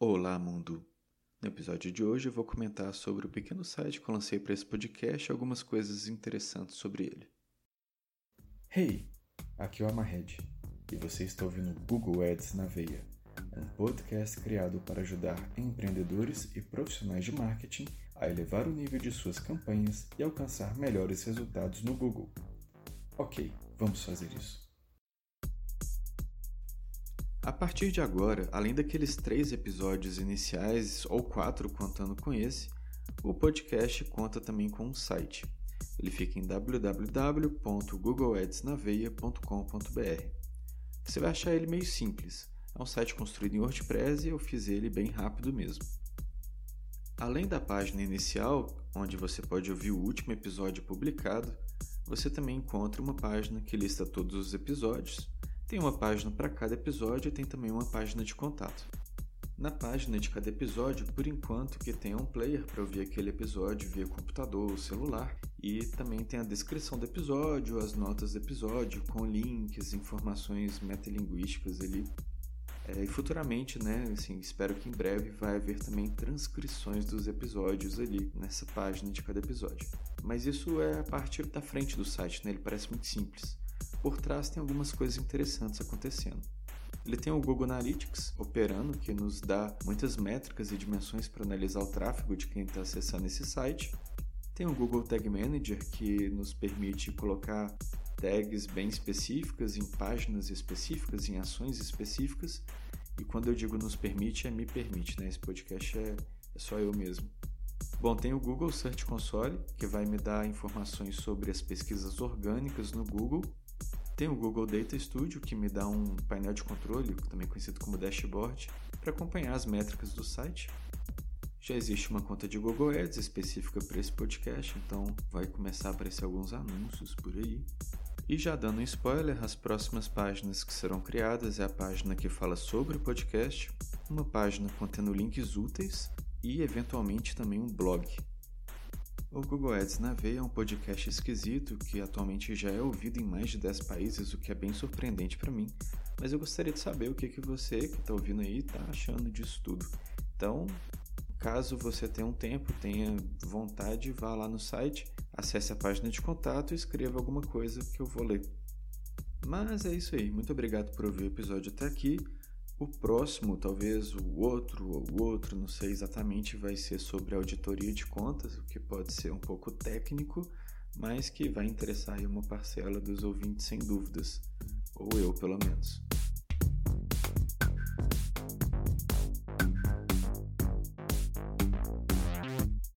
Olá, mundo! No episódio de hoje eu vou comentar sobre o pequeno site que eu lancei para esse podcast e algumas coisas interessantes sobre ele. Hey, aqui é o Amahed e você está ouvindo Google Ads na Veia, um podcast criado para ajudar empreendedores e profissionais de marketing a elevar o nível de suas campanhas e alcançar melhores resultados no Google. Ok, vamos fazer isso. A partir de agora, além daqueles três episódios iniciais, ou quatro contando com esse, o podcast conta também com um site. Ele fica em www.googleadsnaveia.com.br. Você vai achar ele meio simples. É um site construído em WordPress e eu fiz ele bem rápido mesmo. Além da página inicial, onde você pode ouvir o último episódio publicado, você também encontra uma página que lista todos os episódios tem uma página para cada episódio e tem também uma página de contato. Na página de cada episódio, por enquanto que tem um player para ouvir aquele episódio via computador ou celular, e também tem a descrição do episódio, as notas do episódio, com links, informações metalinguísticas ali. É, e futuramente, né, assim, espero que em breve vai haver também transcrições dos episódios ali nessa página de cada episódio. Mas isso é a parte da frente do site, né? Ele parece muito simples por trás tem algumas coisas interessantes acontecendo. Ele tem o Google Analytics operando, que nos dá muitas métricas e dimensões para analisar o tráfego de quem está acessando esse site. Tem o Google Tag Manager, que nos permite colocar tags bem específicas em páginas específicas, em ações específicas. E quando eu digo nos permite, é me permite, né? Esse podcast é, é só eu mesmo. Bom, tem o Google Search Console, que vai me dar informações sobre as pesquisas orgânicas no Google tem o Google Data Studio, que me dá um painel de controle, também conhecido como dashboard, para acompanhar as métricas do site. Já existe uma conta de Google Ads específica para esse podcast, então vai começar a aparecer alguns anúncios por aí. E já dando um spoiler, as próximas páginas que serão criadas é a página que fala sobre o podcast, uma página contendo links úteis e eventualmente também um blog. O Google Ads na Veia é um podcast esquisito que atualmente já é ouvido em mais de 10 países, o que é bem surpreendente para mim. Mas eu gostaria de saber o que, que você que está ouvindo aí está achando disso tudo. Então, caso você tenha um tempo, tenha vontade, vá lá no site, acesse a página de contato e escreva alguma coisa que eu vou ler. Mas é isso aí. Muito obrigado por ouvir o episódio até aqui. O próximo, talvez o outro ou o outro, não sei exatamente, vai ser sobre auditoria de contas, o que pode ser um pouco técnico, mas que vai interessar uma parcela dos ouvintes sem dúvidas, ou eu pelo menos.